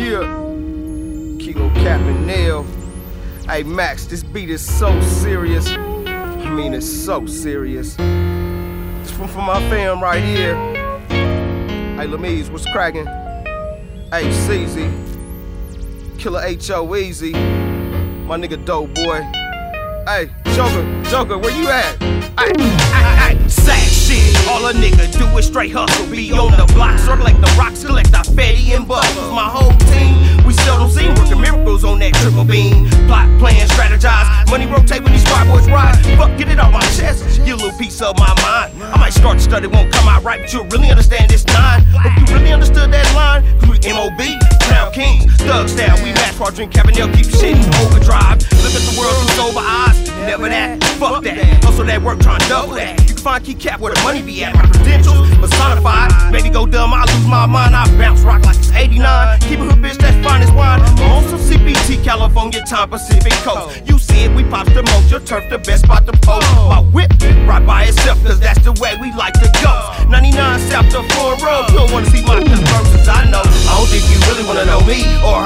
Yeah. Kilo Kapanel. Hey Max, this beat is so serious. I mean, it's so serious. It's from, from my fam right here. Hey Lamise, what's cracking? Hey CZ. Killa-Hoe Easy. My nigga Dope Boy. Hey, Joker, Joker, where you at? Ay, All a nigga do is straight hustle. Be on the block, circle like the rocks, collect our fatty and buckles. My whole team, we seldom seen working miracles on that triple beam. Plot, plan, strategize. Money rotate when these squad boys ride. Fuck, get it off my chest. You little piece of my mind. I might start to study, won't come out right, but you'll really understand this nine. Hope you really understood that line. Cause we MOB, Crown Kings, Thug style. We drink, Cabanel, keep shit in overdrive. Look at the world through sober eyes. Never that, fuck that. Hustle that work, trying to double that. You can find key cap where the money be at. My credentials personified. Maybe go dumb, I lose my mind. I bounce rock like it's 89. Keep a hood bitch that's fine as wine. On some CPT, California time, Pacific Coast. You see it, we pop the most. Your turf, the best spot to post. My whip, right by itself, cause that's the way we like to go. 99 South to Four Road. You don't wanna see my conversions, I know. I don't think you really wanna know me or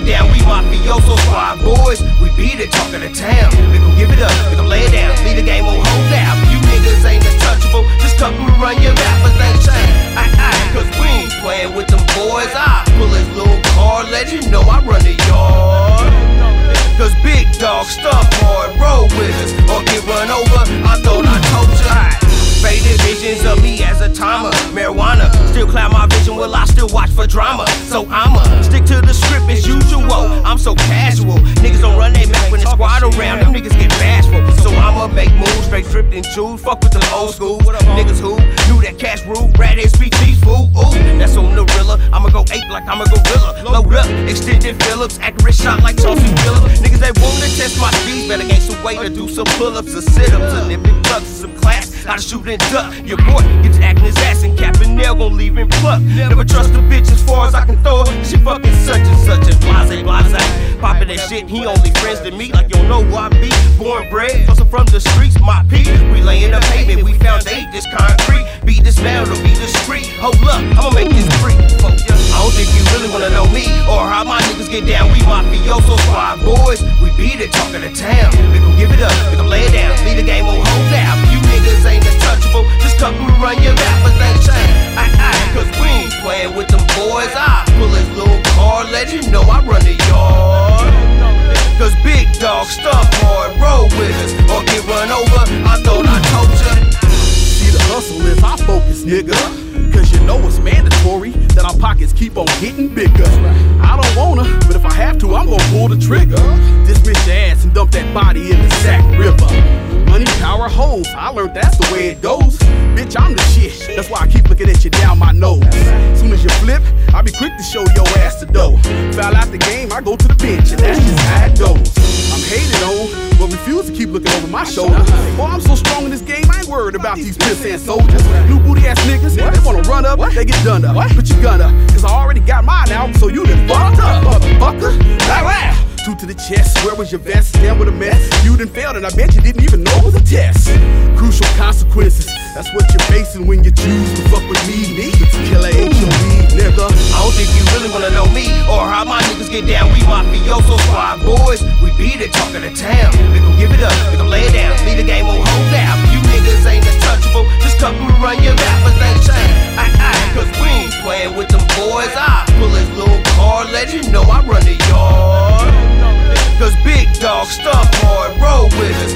get down. We mafioso squad boys. We beat it, talking to town. We gon' give it up, we gon' lay it down. Lead the game, won't hold out. You niggas ain't untouchable. Just come through, run your mouth, but things change. Cause we ain't playing with them boys. I pull his little car, let you know I run the yard. Cause big dog stuff hard, roll with us or get run over. I thought I told you. Faded visions of me as a timer. Marijuana, still cloud my vision. Will I still watch for drama? So I'ma stick to the script as usual. I'm so casual. Niggas don't run their mouth when the squad around. Them niggas get bashful. So I'ma make moves, straight dripped and. Fuck with the old school. Niggas who knew that cash rule, rat SPG fool. Ooh, that's on the rilla. I'ma go ape like I'm a gorilla. Extended Phillips, accurate shot like Chauncey Billups. Niggas that wanna test my speed, better gain some weight or do some pull-ups or sit-ups and nip and tucks some class. To shoot and duck. Your boy gets acting his ass and Kapanel gon' leave him pluck. Never trust a bitch as far as I can throw her. She fucking such and such and blase blase. Poppin' that shit, he only friends to me like you don't know who I be. Born bred, hustle from the streets, my P. We layin' the pavement, we found eight this concrete. Be this mound or be the street. Hold up, I'ma make this free. I don't get down. We mafioso squad boys. We beat it, talking to town. We gon' give it up, we gon' lay it down. Lead the game, won't hold out. You niggas ain't untouchable. Just come through, run your mouth, but things change. I, I, cause we ain't playing with them boys. I pull his little car, let you know I run the yard. Cause big dog stuff hard, roll with us or get run over. Pull the trigger. Dismiss your ass and dump that body in the Sack River. Money, power, hoes. I learned that's the way it goes. Bitch, I'm the shit. That's why I keep looking at you down my nose. Soon as you flip, I be quick to show your ass the dough. Foul out the game, I go to the bench, and that's just how it goes. Hated on, oh. but refuse to keep looking over my shoulder. Boy, I'm so strong in this game, I ain't worried about these piss ass soldiers. New booty ass niggas, they wanna run up, they get done up. But you gonna, cause I already got mine out, so you done fucked up, motherfucker. Two to the chest, where was your vest? Stand with a mess. You done failed, and I bet you didn't even know it was a test. Crucial consequences, that's what you're facing when you choose to fuck with me. Niggas killer ain't nigga. I don't think you really wanna know me or how my niggas get down. We mafioso squad talking to town. We gon' give it up, we gon' lay it down. Lead the game, won't hold out. You niggas ain't untouchable. Just come through, run your mouth, but things change. I, I, cause we ain't playing with them boys. I pull his little car, let you know I run the yard. Cause big dog stuff hard, roll with us